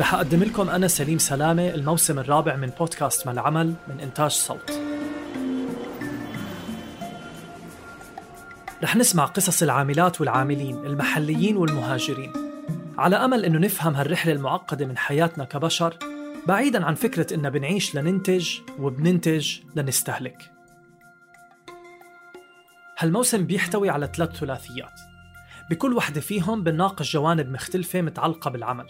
رح أقدم لكم أنا سليم سلامة الموسم الرابع من بودكاست ما العمل من إنتاج صوت. رح نسمع قصص العاملات والعاملين المحليين والمهاجرين. على أمل أنه نفهم هالرحلة المعقدة من حياتنا كبشر بعيدا عن فكرة إننا بنعيش لننتج وبننتج لنستهلك. هالموسم بيحتوي على ثلاث ثلاثيات. بكل وحدة فيهم بنناقش جوانب مختلفة متعلقة بالعمل.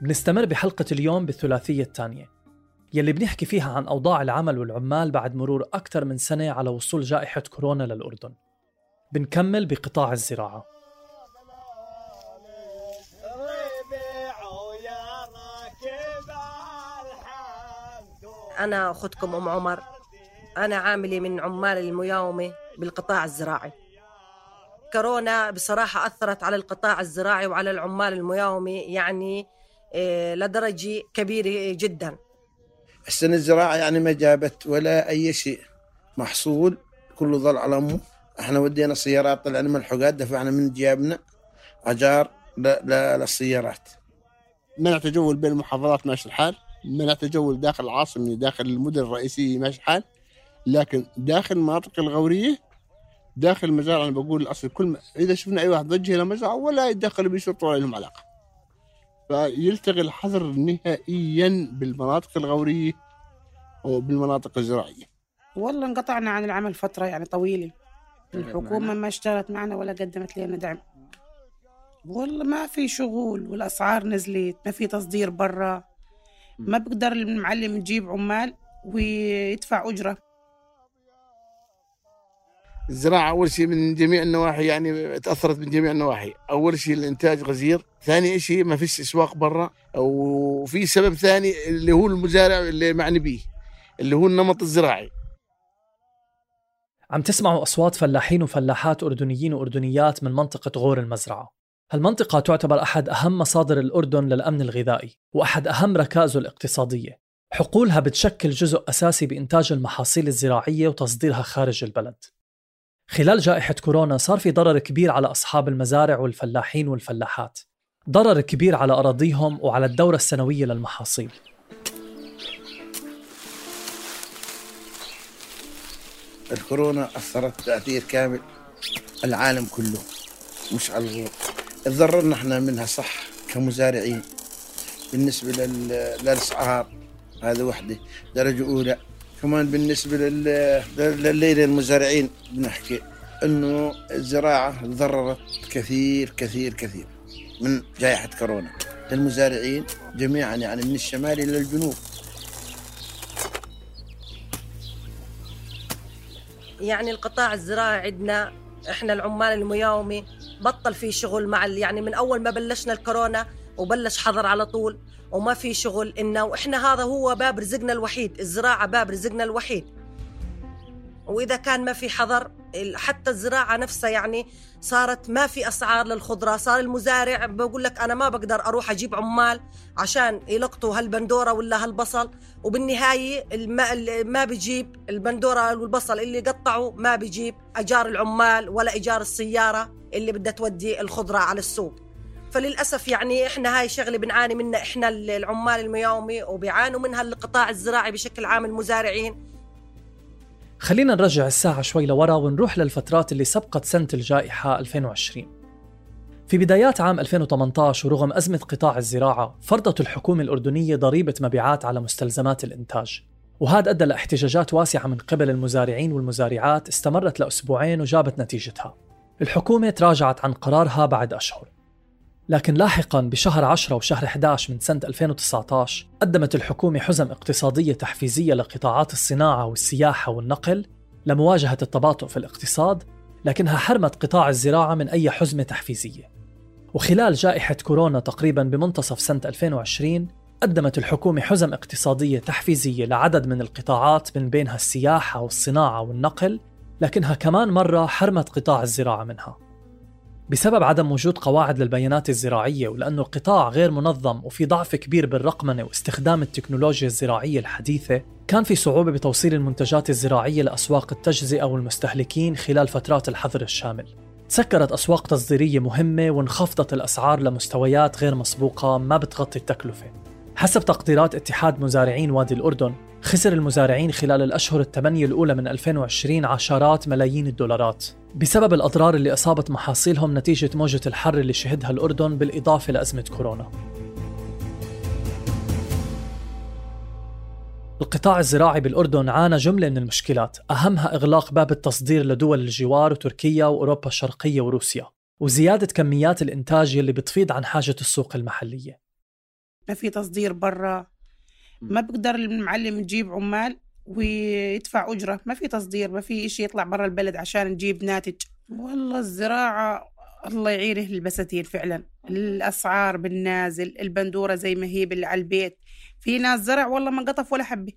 بنستمر بحلقة اليوم بالثلاثية الثانية يلي بنحكي فيها عن أوضاع العمل والعمال بعد مرور أكثر من سنة على وصول جائحة كورونا للأردن. بنكمل بقطاع الزراعة. أنا أختكم أم عمر. أنا عاملة من عمال المياومة بالقطاع الزراعي. كورونا بصراحة أثرت على القطاع الزراعي وعلى العمال المياومة يعني لدرجة كبيرة جدا. السنة الزراعة يعني ما جابت ولا أي شيء محصول كله ظل على أمه. إحنا ودينا سيارات طلعنا من الحقات دفعنا من جيابنا أجار للسيارات. منع تجول بين المحافظات ماشي الحال منع تجول داخل العاصمة داخل المدن الرئيسية ماشي الحال. لكن داخل المناطق الغورية داخل المزارع أنا بقول الأصل كل ما إذا شفنا أي واحد ضجة إلى مزرعة ولا يتدخل بيشرطوا ولا لهم علاقة. فيلتغي الحظر نهائيا بالمناطق الغورية وبالمناطق الزراعية. والله انقطعنا عن العمل فترة يعني طويلة. الحكومة ما اشتغلت معنا ولا قدمت لنا دعم. والله ما في شغل والأسعار نزلت ما في تصدير برا. ما بقدر المعلم يجيب عمال ويدفع أجرة. الزراعة أول شيء من جميع النواحي يعني تأثرت من جميع النواحي. أول شيء الإنتاج غزير ثاني شيء ما فيش أسواق برا وفي سبب ثاني اللي هو المزارع اللي معني به اللي هو النمط الزراعي. عم تسمعوا أصوات فلاحين وفلاحات أردنيين وأردنيات من منطقة غور المزرعة. هالمنطقة تعتبر أحد أهم مصادر الأردن للأمن الغذائي وأحد أهم ركائزه الاقتصادية. حقولها بتشكل جزء أساسي بإنتاج المحاصيل الزراعية وتصديرها خارج البلد. خلال جائحة كورونا صار في ضرر كبير على أصحاب المزارع والفلاحين والفلاحات. ضرر كبير على أراضيهم وعلى الدورة السنوية للمحاصيل. الكورونا أثرت تأثير كامل العالم كله مش على الغور تضررنا إحنا منها صح كمزارعين. بالنسبة للأسعار هذا وحدة درجة أولى. كمان بالنسبة لليلة المزارعين بنحكي إنه الزراعة تضررت كثير كثير كثير من جائحة كورونا. للمزارعين جميعا يعني من الشمال إلى الجنوب. يعني القطاع الزراعي عندنا إحنا العمال المياومة بطل في شغل مع يعني من أول ما بلشنا الكورونا وبلش حظر على طول. وما في شغل إنه وإحنا هذا هو باب رزقنا الوحيد الزراعة باب رزقنا الوحيد. وإذا كان ما في حظر حتى الزراعة نفسها يعني صارت ما في أسعار للخضرة صار المزارع بقول لك أنا ما بقدر أروح أجيب عمال عشان يلقطوا هالبندورة ولا هالبصل. وبالنهاية ما, ما بيجيب البندورة والبصل اللي قطعوا ما بيجيب أجار العمال ولا إيجار السيارة اللي بدها تودي الخضرة على السوق. فللأسف يعني إحنا هاي شغلة بنعاني منها إحنا العمال المياومي وبيعانوا منها القطاع الزراعي بشكل عام المزارعين. خلينا نرجع الساعة شوي لورا ونروح للفترات اللي سبقت سنة الجائحة 2020 في بدايات عام 2018 ورغم أزمة قطاع الزراعة فرضت الحكومة الأردنية ضريبة مبيعات على مستلزمات الإنتاج. وهذا أدى لاحتجاجات واسعة من قبل المزارعين والمزارعات استمرت لأسبوعين وجابت نتيجتها. الحكومة تراجعت عن قرارها بعد أشهر. لكن لاحقا بشهر 10 وشهر 11 من سنة 2019 قدمت الحكومة حزم اقتصادية تحفيزية لقطاعات الصناعة والسياحة والنقل لمواجهة التباطؤ في الاقتصاد لكنها حرمت قطاع الزراعة من أي حزمة تحفيزية. وخلال جائحة كورونا تقريبا بمنتصف سنة 2020 قدمت الحكومة حزم اقتصادية تحفيزية لعدد من القطاعات من بينها السياحة والصناعة والنقل لكنها كمان مرة حرمت قطاع الزراعة منها. بسبب عدم وجود قواعد للبيانات الزراعية ولأنه القطاع غير منظم وفي ضعف كبير بالرقمنة واستخدام التكنولوجيا الزراعية الحديثة كان في صعوبة بتوصيل المنتجات الزراعية لأسواق التجزئة والمستهلكين خلال فترات الحظر الشامل. تسكرت أسواق تصديرية مهمة وانخفضت الأسعار لمستويات غير مسبوقة ما بتغطي التكلفة. حسب تقديرات اتحاد مزارعين وادي الأردن خسر المزارعين خلال الأشهر الثمانية الأولى من 2020 عشرات ملايين الدولارات. بسبب الأضرار اللي أصابت محاصيلهم نتيجة موجة الحر اللي شهدها الأردن بالإضافة لأزمة كورونا. القطاع الزراعي بالأردن عانى جملة من المشكلات. أهمها إغلاق باب التصدير لدول الجوار وتركيا وأوروبا الشرقية وروسيا وزيادة كميات الإنتاج اللي بتفيض عن حاجة السوق المحلية. ما في تصدير برا ما بقدر المعلم يجيب عمال ويدفع أجرة. ما في تصدير ما في إشي يطلع برا البلد عشان نجيب ناتج. والله الزراعة الله يعينه البساتين فعلا. الأسعار بالنازل البندورة زي ما هي باللي على البيت. في ناس زرع والله ما قطف ولا حبة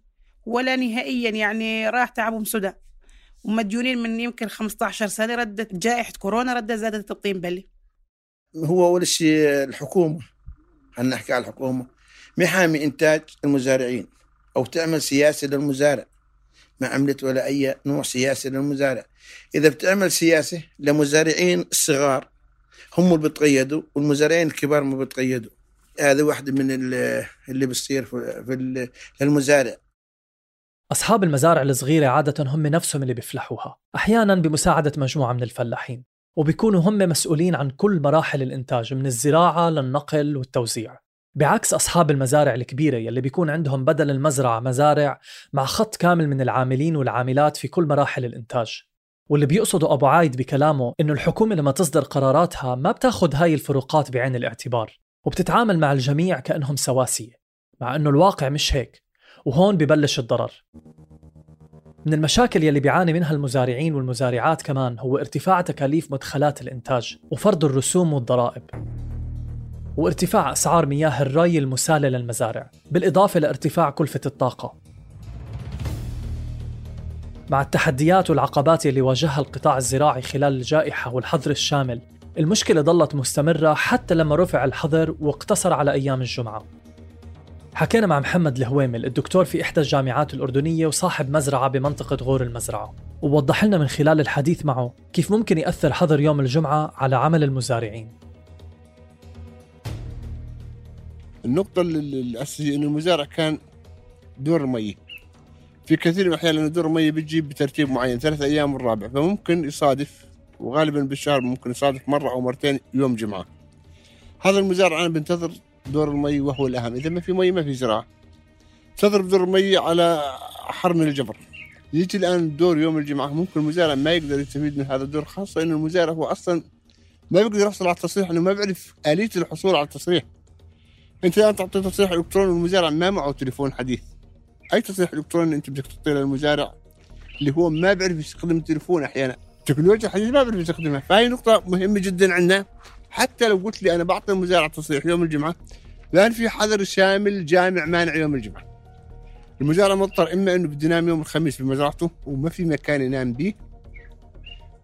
ولا نهائيا يعني راح تعبهم سدى. ومديونين من يمكن 15 سنة ردت جائحة كورونا ردت زادت الطين بلي. هو أول شيء الحكومة خلينا نحكي على الحكومة. محامي إنتاج المزارعين أو تعمل سياسة للمزارع ما عملت ولا أي نوع سياسة للمزارع. إذا بتعمل سياسة لمزارعين الصغار هم اللي بتقيدوا والمزارعين الكبار ما بتقيدوا هذا واحدة من اللي بصير في للمزارع. أصحاب المزارع الصغيرة عادة هم نفسهم اللي بيفلحوها أحيانا بمساعدة مجموعة من الفلاحين وبيكونوا هم مسؤولين عن كل مراحل الإنتاج من الزراعة للنقل والتوزيع. بعكس أصحاب المزارع الكبيرة يلي بيكون عندهم بدل المزرعة مزارع مع خط كامل من العاملين والعاملات في كل مراحل الإنتاج. واللي بيقصده أبو عايد بكلامه إنه الحكومة لما تصدر قراراتها ما بتاخد هاي الفروقات بعين الاعتبار وبتتعامل مع الجميع كأنهم سواسية مع إنه الواقع مش هيك وهون ببلش الضرر. من المشاكل يلي بيعاني منها المزارعين والمزارعات كمان هو ارتفاع تكاليف مدخلات الإنتاج وفرض الرسوم والضرائب. وارتفاع أسعار مياه الري المسالة للمزارع بالإضافة لارتفاع كلفة الطاقة. مع التحديات والعقبات اللي واجهها القطاع الزراعي خلال الجائحة والحظر الشامل المشكلة ظلت مستمرة حتى لما رفع الحظر واقتصر على أيام الجمعة. حكينا مع محمد الهويمل الدكتور في إحدى الجامعات الأردنية وصاحب مزرعة بمنطقة غور المزرعة. ووضح لنا من خلال الحديث معه كيف ممكن يأثر حظر يوم الجمعة على عمل المزارعين. النقطة الأساسية إنه المزارع كان دور مي في كثير من الأحيان دور المي بتجيب بترتيب معين ثلاث أيام الرابع. فممكن يصادف وغالبا بالشهر ممكن يصادف مرة أو مرتين يوم جمعة. هذا المزارع أنا بنتظر دور المي وهو الأهم. إذا ما في مي ما في زراعة. تضرب دور المي على حرم الجبر. يجي الآن دور يوم الجمعة ممكن المزارع ما يقدر يستفيد من هذا الدور خاصة إنه المزارع هو أصلا ما بيقدر يحصل على التصريح إنه ما بيعرف آلية الحصول على التصريح. انت الان تعطي تصريح الكتروني للمزارع ما معه تليفون حديث. أي تصريح الكتروني انت بدك تعطيه للمزارع اللي هو ما بيعرف يستخدم التليفون أحيانا. التكنولوجيا الحديثه ما بيعرف يستخدمها. فهي نقطة مهمة جدا عندنا. حتى لو قلت لي أنا بعطي المزارع تصريح يوم الجمعة لأن في حظر شامل جامع مانع يوم الجمعة. المزارع مضطر إما إنه بده ينام يوم الخميس في مزرعته وما في مكان ينام به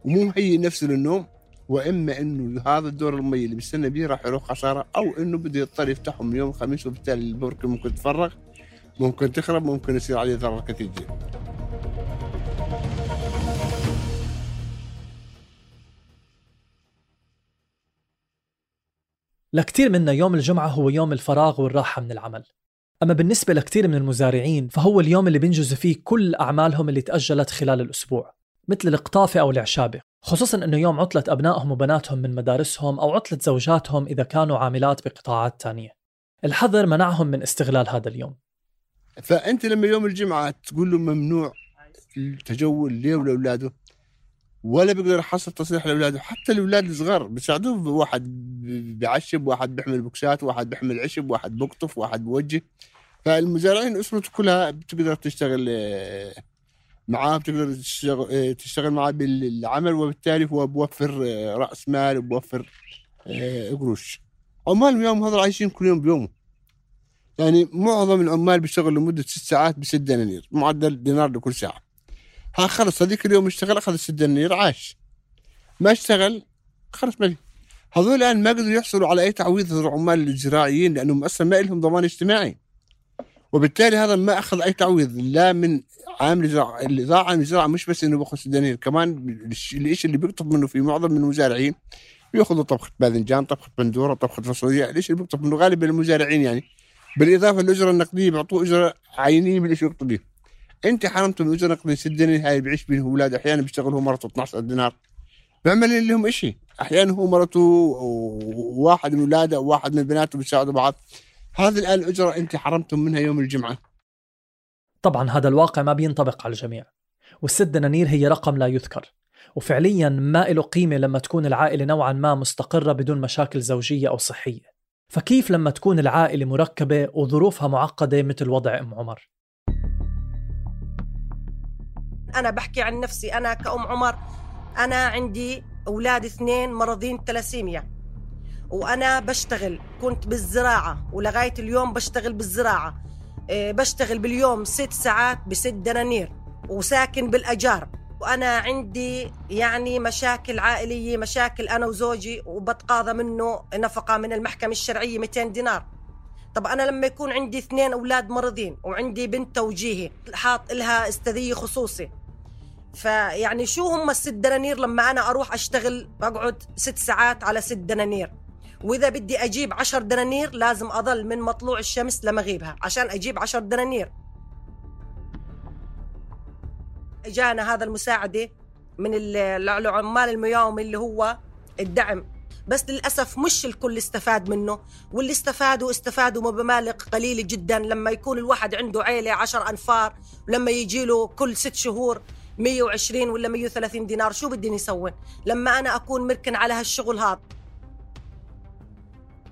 ومو مهيئ نفسه للنوم وإما إنه هذا الدور المي اللي بيستنى به راح يروح خسارة أو إنه بده يضطر يفتحهم يوم الخميس وبالتالي البركه ممكن تتفرغ ممكن تخرب ممكن يصير عليه ضرر كثير جدا لكتير منا يوم الجمعة هو يوم الفراغ والراحة من العمل. أما بالنسبة لكتير من المزارعين فهو اليوم اللي بينجزوا فيه كل أعمالهم اللي تأجلت خلال الأسبوع. مثل القطافة أو العشابة خصوصا أنه يوم عطلة أبنائهم وبناتهم من مدارسهم أو عطلة زوجاتهم إذا كانوا عاملات بقطاعات تانية. الحظر منعهم من استغلال هذا اليوم. فأنت لما يوم الجمعة تقول له ممنوع التجول ليه ولأولاده؟ ولا بيقدر يحصل تصريح لأولاده حتى الأولاد الصغار بيساعدوه واحد بيعشب واحد بيحمل بوكسات واحد بيحمل عشب واحد بيقطف واحد بيوجه. فالمزارعين أسرته كلها بتقدر تشتغل آه، معاه بتقدر تشتغل, آه، تشتغل معاه بالعمل وبالتالي هو بوفر آه، رأس مال وبوفر قروش. عمال اليوم هذول عايشين كل يوم بيومه يعني معظم العمال بيشتغلوا لمدة ست ساعات بست دنانير معدل دينار لكل ساعة. ها خلص هذيك اليوم اشتغل أخذ الست دنانير عاش. ما اشتغل خلص ما هذول الآن ما قدروا يحصلوا على أي تعويض العمال الزراعيين لأنهم أصلا ما لهم ضمان اجتماعي. وبالتالي هذا ما أخذ أي تعويض لا من عامل الزراعة. اللي ضاع عامل الزراعة مش بس إنه بيأخذ دنانير كمان الشيء اللي بيقطف منه في معظم من المزارعين بيأخذوا طبخة باذنجان طبخة بندورة طبخة فاصوليا ليش اللي بيقطف منه؟ غالبا المزارعين يعني. بالإضافة للأجرة النقدية بيعطوه أجرة عينية من إيش به أنت حرمته من أجرة نقدية ست دنانير هاي بيعيش بين أولاد أحيانا بيشتغل هو مرته 12 دينار. بيعمل لهم شيء أحيانا هو مرته وواحد من أولاده وواحد من بناته بيساعدوا بعض. هذه الان الأجرة أنت حرمتم منها يوم الجمعة. طبعا هذا الواقع ما بينطبق على الجميع. والست دنانير هي رقم لا يذكر. وفعليا ما له قيمة لما تكون العائلة نوعا ما مستقرة بدون مشاكل زوجية أو صحية. فكيف لما تكون العائلة مركبة وظروفها معقدة مثل وضع أم عمر؟ أنا بحكي عن نفسي أنا كأم عمر أنا عندي أولاد اثنين مرضين تلاسيميا. وأنا بشتغل كنت بالزراعة ولغاية اليوم بشتغل بالزراعة. إيه، بشتغل باليوم ست ساعات بست دنانير وساكن بالأجار. وأنا عندي يعني مشاكل عائلية مشاكل أنا وزوجي وبتقاضى منه نفقة من المحكمة الشرعية 200 دينار. طب أنا لما يكون عندي اثنين أولاد مرضين وعندي بنت توجيهي حاط لها استاذية خصوصي. فيعني شو هم الست دنانير لما أنا أروح أشتغل أقعد ست ساعات على ست دنانير؟ وإذا بدي أجيب عشر دنانير لازم أظل من مطلوع الشمس لمغيبها. عشان أجيب عشر دنانير. اجانا هذا المساعدة من العمال المياومي اللي هو الدعم. بس للأسف مش الكل استفاد منه. واللي استفادوا استفادوا بمبالغ قليلة جدا. لما يكون الواحد عنده عيلة عشر أنفار ولما يجي له كل ست شهور 120 ولا 130 دينار شو بدي يسوي لما أنا أكون مركن على هالشغل هذا.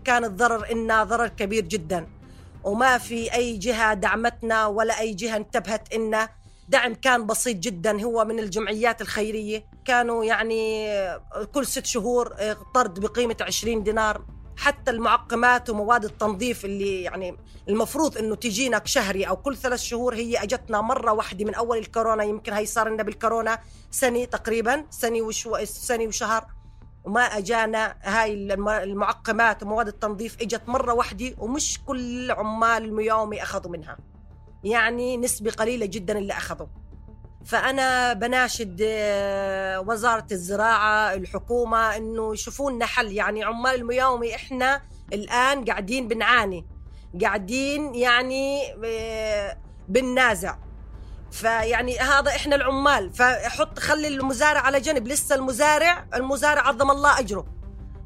كان الضرر إنه ضرر كبير جدا. وما في أي جهة دعمتنا ولا أي جهة انتبهت إنه دعم كان بسيط جدا. هو من الجمعيات الخيرية. كانوا يعني كل ست شهور طرد بقيمة 20 دينار. حتى المعقمات ومواد التنظيف اللي يعني المفروض إنه تجينا شهري أو كل ثلاث شهور هي أجتنا مرة واحدة من أول الكورونا. يمكن هي صار لنا بالكورونا سنة تقريبا سنة وشو سنة وشهر. وما أجانا هاي المعقمات ومواد التنظيف إجت مرة واحدة ومش كل عمال المياومي اخذوا منها. يعني نسبة قليلة جدا اللي أخذوا. فأنا بناشد آه، وزارة الزراعة الحكومة إنه يشوفوا لنا حل يعني عمال المياومي إحنا الآن قاعدين بنعاني. قاعدين يعني آه، بالنازع فيعني هذا إحنا العمال. فحط خلي المزارع على جنب. لسه المزارع المزارع عظم الله أجره.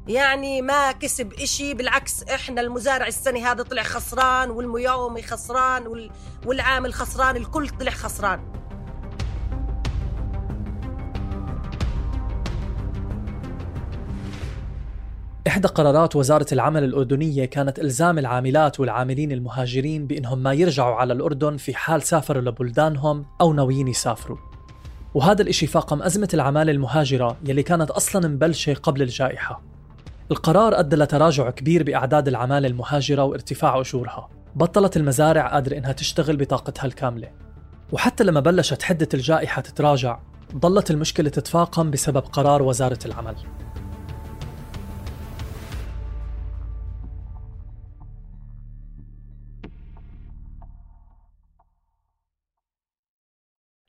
يعني ما كسب إشي بالعكس إحنا المزارع السنة هذا طلع خسران والمياومي خسران والعامل خسران الكل طلع خسران. إحدى قرارات وزارة العمل الأردنية كانت إلزام العاملات والعاملين المهاجرين بأنهم ما يرجعوا على الأردن في حال سافروا لبلدانهم أو ناويين يسافروا. وهذا الإشي فاقم أزمة العمالة المهاجرة يلي كانت أصلا مبلشة قبل الجائحة. القرار أدى لتراجع كبير بأعداد العمالة المهاجرة وارتفاع أجورها بطلت المزارع قادرة إنها تشتغل بطاقتها الكاملة. وحتى لما بلشت حدة الجائحة تتراجع ظلت المشكلة تتفاقم بسبب قرار وزارة العمل.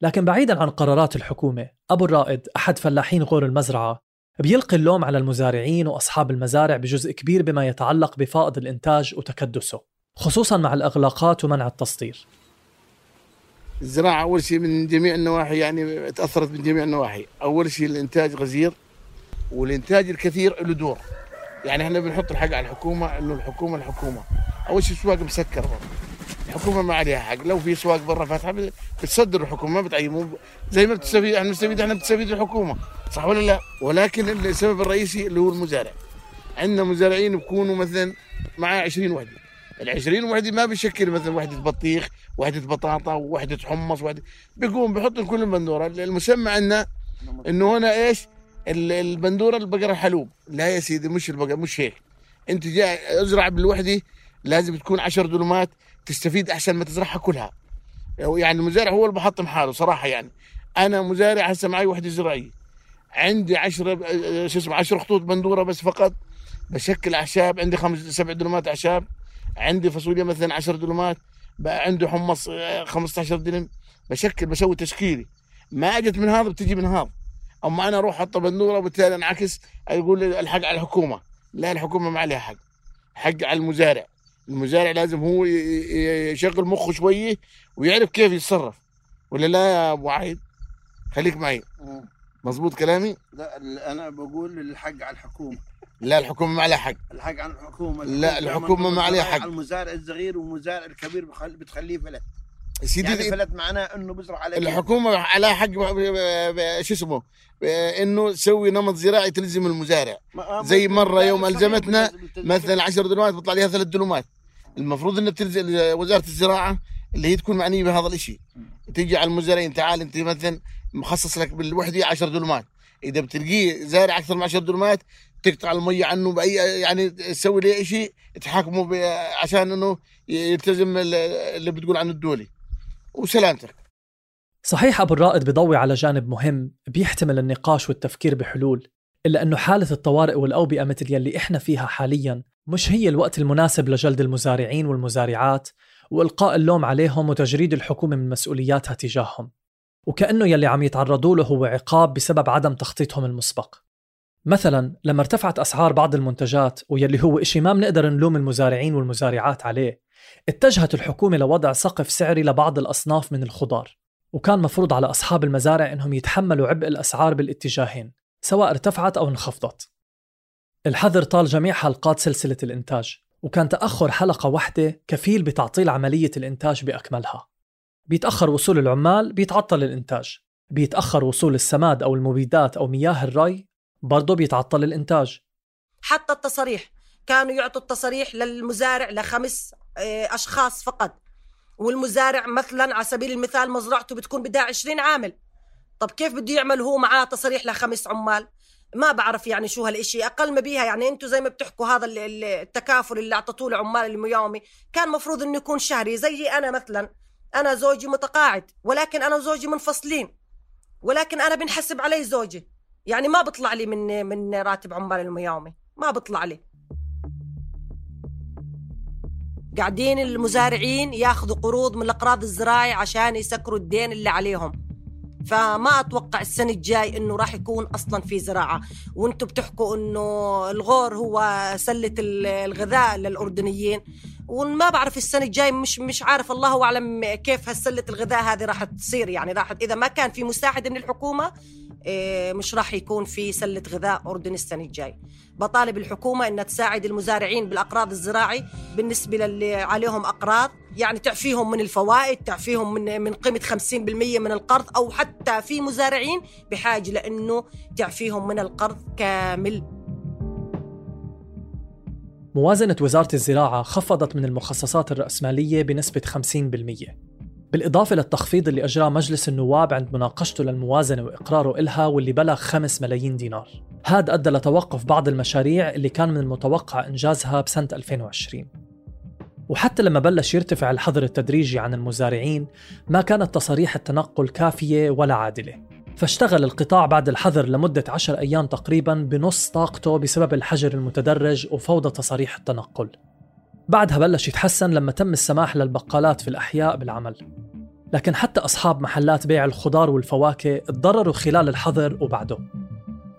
لكن بعيدا عن قرارات الحكومة أبو الرائد أحد فلاحين غور المزرعة بيلقي اللوم على المزارعين وأصحاب المزارع بجزء كبير بما يتعلق بفائض الإنتاج وتكدسه خصوصا مع الإغلاقات ومنع التصدير. الزراعة أول شيء من جميع النواحي يعني تأثرت من جميع النواحي. أول شيء الإنتاج غزير والإنتاج الكثير له دور. يعني إحنا بنحط الحق على الحكومة إنه الحكومة الحكومة. أول شيء السواق مسكر الحكومة ما عليها حق. لو في سواق برا فاتحة بتصدر الحكومة ما بتعيموا زي ما بتستفيد إحنا بنستفيد إحنا بتستفيد الحكومة. صح ولا لا؟ ولكن السبب الرئيسي اللي هو المزارع. عندنا مزارعين بيكونوا مثلا معاه 20 وحدة. ال 20 وحدة ما بيشكل مثلا وحدة بطيخ وحدة بطاطا وحدة حمص وحده بيقوم بيحط كل البندورة. المسمى عندنا إنه هنا إيش؟ البندورة البقره الحلوب لا يا سيدي مش البقره مش هيك. أنت جاي أزرع بالوحدة لازم تكون 10 دلمات تستفيد أحسن ما تزرعها كلها. يعني المزارع هو اللي بحطم حاله صراحة يعني. أنا مزارع هسه معي وحدة زراعية. عندي 10 شو اسمه 10 خطوط بندورة بس فقط. بشكل أعشاب عندي خمس سبع دلمات أعشاب. عندي فاصوليا مثلا 10 دلمات. بقى عنده حمص 15 دلم. بشكل بسوي تشكيلي. ما أجت من هذا بتجي من هذا. أما أنا أروح أحط بندورة وبالتالي أنعكس يقول الحق على الحكومة. لا الحكومة ما عليها حق. حق على المزارع. المزارع لازم هو يشغل مخه شوية ويعرف كيف يتصرف. ولا لا يا أبو عايد؟ خليك معي. مظبوط كلامي؟ لا أنا بقول الحق على الحكومة. لا الحكومة ما عليها حق. الحق على الحكومة. لا الحكومة ما عليها حق. المزارع الصغير والمزارع الكبير بتخليه فلت. سيدي يعني فلت معناه إنه بزرع عليه الحكومة عليها حق شو اسمه؟ إنه تسوي نمط زراعي تلزم المزارع. زي مرة يوم ألزمتنا مثلا 10 دلومات بيطلع عليها ثلاث دلومات المفروض انه بتلزم وزاره الزراعة اللي هي تكون معنية بهذا الشيء تيجي على المزارعين تعال أنت مثلا مخصص لك بالوحدة 10 دلومات إذا بتلقيه زارع أكثر من 10 دلومات تقطع المية عنه بأي يعني تسوي له شيء تحاكمه عشان إنه يلتزم اللي بتقول عنه الدولي وسلامتك. صحيح أبو الرائد بيضوي على جانب مهم بيحتمل النقاش والتفكير بحلول إلا أنه حالة الطوارئ والأوبئة مثل يلي إحنا فيها حاليا مش هي الوقت المناسب لجلد المزارعين والمزارعات وإلقاء اللوم عليهم وتجريد الحكومة من مسؤولياتها تجاههم وكأنه يلي عم يتعرضوا له هو عقاب بسبب عدم تخطيطهم المسبق. مثلا لما ارتفعت أسعار بعض المنتجات ويلي هو إشي ما بنقدر نلوم المزارعين والمزارعات عليه اتجهت الحكومة لوضع سقف سعري لبعض الأصناف من الخضار وكان مفروض على أصحاب المزارع أنهم يتحملوا عبء الأسعار بالاتجاهين سواء ارتفعت أو انخفضت. الحظر طال جميع حلقات سلسلة الإنتاج وكان تأخر حلقة واحدة كفيل بتعطيل عملية الإنتاج بأكملها. بيتأخر وصول العمال بيتعطل الإنتاج. بيتأخر وصول السماد أو المبيدات أو مياه الري برضه بيتعطل الإنتاج. حتى التصاريح كانوا يعطوا التصاريح للمزارع لخمس آه، أشخاص فقط. والمزارع مثلا على سبيل المثال مزرعته بتكون بدها 20 عامل. طب كيف بده يعمل هو معاه تصريح لخمس عمال؟ ما بعرف يعني شو هالشيء أقل ما بيها يعني أنتم زي ما بتحكوا هذا التكافل اللي اعطيتوه لعمال الميومي كان مفروض إنه يكون شهري زي أنا مثلا أنا زوجي متقاعد ولكن أنا وزوجي منفصلين ولكن أنا بنحسب علي زوجي. يعني ما بطلع لي من من راتب عمال الميومي ما بطلع لي. قاعدين المزارعين ياخذوا قروض من الأقراض الزراعي عشان يسكروا الدين اللي عليهم. فما أتوقع السنة الجاي إنه راح يكون أصلا في زراعة. وأنتم بتحكوا إنه الغور هو سلة الغذاء للأردنيين. وما بعرف السنة الجاي مش مش عارف الله أعلم كيف هالسلة الغذاء هذه راح تصير. يعني راح إذا ما كان في مساعدة من الحكومة مش راح يكون في سلة غذاء أردن السنة الجاي. بطالب الحكومة أنها تساعد المزارعين بالأقراض الزراعي بالنسبة للي عليهم أقراض يعني تعفيهم من الفوائد تعفيهم من من قيمة 50% من القرض أو حتى في مزارعين بحاجة لأنه تعفيهم من القرض كامل. موازنة وزارة الزراعة خفضت من المخصصات الرأسمالية بنسبة 50% بالإضافة للتخفيض اللي أجراه مجلس النواب عند مناقشته للموازنة وإقراره إلها واللي بلغ 5 ملايين دينار. هذا أدى لتوقف بعض المشاريع اللي كان من المتوقع إنجازها بسنة 2020 وحتى لما بلش يرتفع الحظر التدريجي عن المزارعين ما كانت تصاريح التنقل كافية ولا عادلة. فاشتغل القطاع بعد الحظر لمدة عشر أيام تقريبا بنص طاقته بسبب الحجر المتدرج وفوضى تصاريح التنقل. بعدها بلش يتحسن لما تم السماح للبقالات في الأحياء بالعمل. لكن حتى أصحاب محلات بيع الخضار والفواكه تضرروا خلال الحظر وبعده.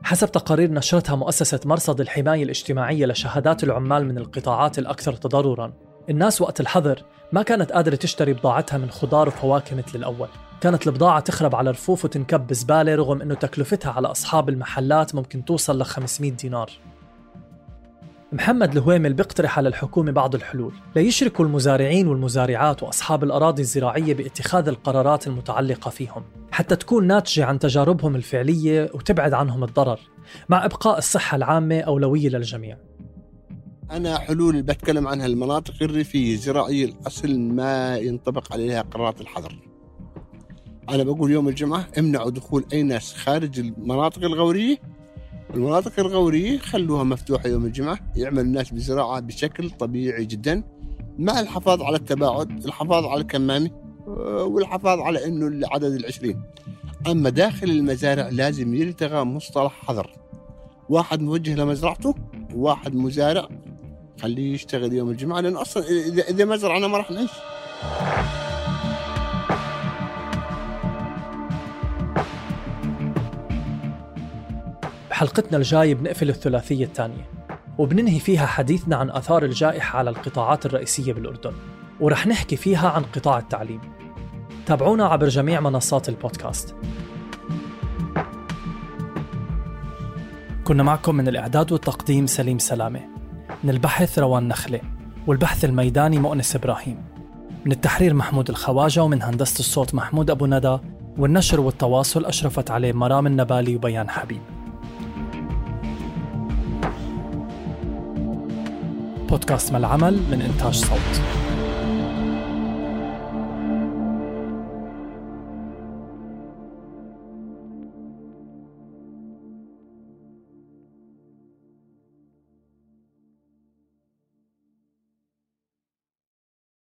حسب تقارير نشرتها مؤسسة مرصد الحماية الاجتماعية لشهادات العمال من القطاعات الأكثر تضرراً الناس وقت الحظر ما كانت قادرة تشتري بضاعتها من خضار وفواكه مثل الأول. كانت البضاعة تخرب على رفوف وتنكب بزبالة رغم أنه تكلفتها على أصحاب المحلات ممكن توصل ل 500 دينار. محمد الهويمل بيقترح على الحكومة بعض الحلول ليشركوا المزارعين والمزارعات وأصحاب الأراضي الزراعية باتخاذ القرارات المتعلقة فيهم حتى تكون ناتجة عن تجاربهم الفعلية وتبعد عنهم الضرر مع إبقاء الصحة العامة أولوية للجميع. أنا حلول اللي بتكلم عنها المناطق الريفية الزراعية الأصل ما ينطبق عليها قرارات الحظر. أنا بقول يوم الجمعة امنعوا دخول أي ناس خارج المناطق الغورية المناطق الغورية خلوها مفتوحة يوم الجمعة يعمل الناس بزراعة بشكل طبيعي جدا مع الحفاظ على التباعد الحفاظ على الكمامة آه، والحفاظ على أنه العدد العشرين. أما داخل المزارع لازم يلتغى مصطلح حظر واحد موجه لمزرعته وواحد مزارع خليه يشتغل يوم الجمعة لأن أصلا إذا إذا ما زرعنا ما راح نعيش. بحلقتنا الجاي بنقفل الثلاثية الثانية وبننهي فيها حديثنا عن آثار الجائحة على القطاعات الرئيسية بالأردن ورح نحكي فيها عن قطاع التعليم. تابعونا عبر جميع منصات البودكاست. كنا معكم من الإعداد والتقديم سليم سلامة من البحث روان نخلة والبحث الميداني مؤنس إبراهيم من التحرير محمود الخواجة ومن هندسة الصوت محمود أبو ندى والنشر والتواصل أشرفت عليه مرام النبالي وبيان حبيب. بودكاست ما العمل من إنتاج صوت.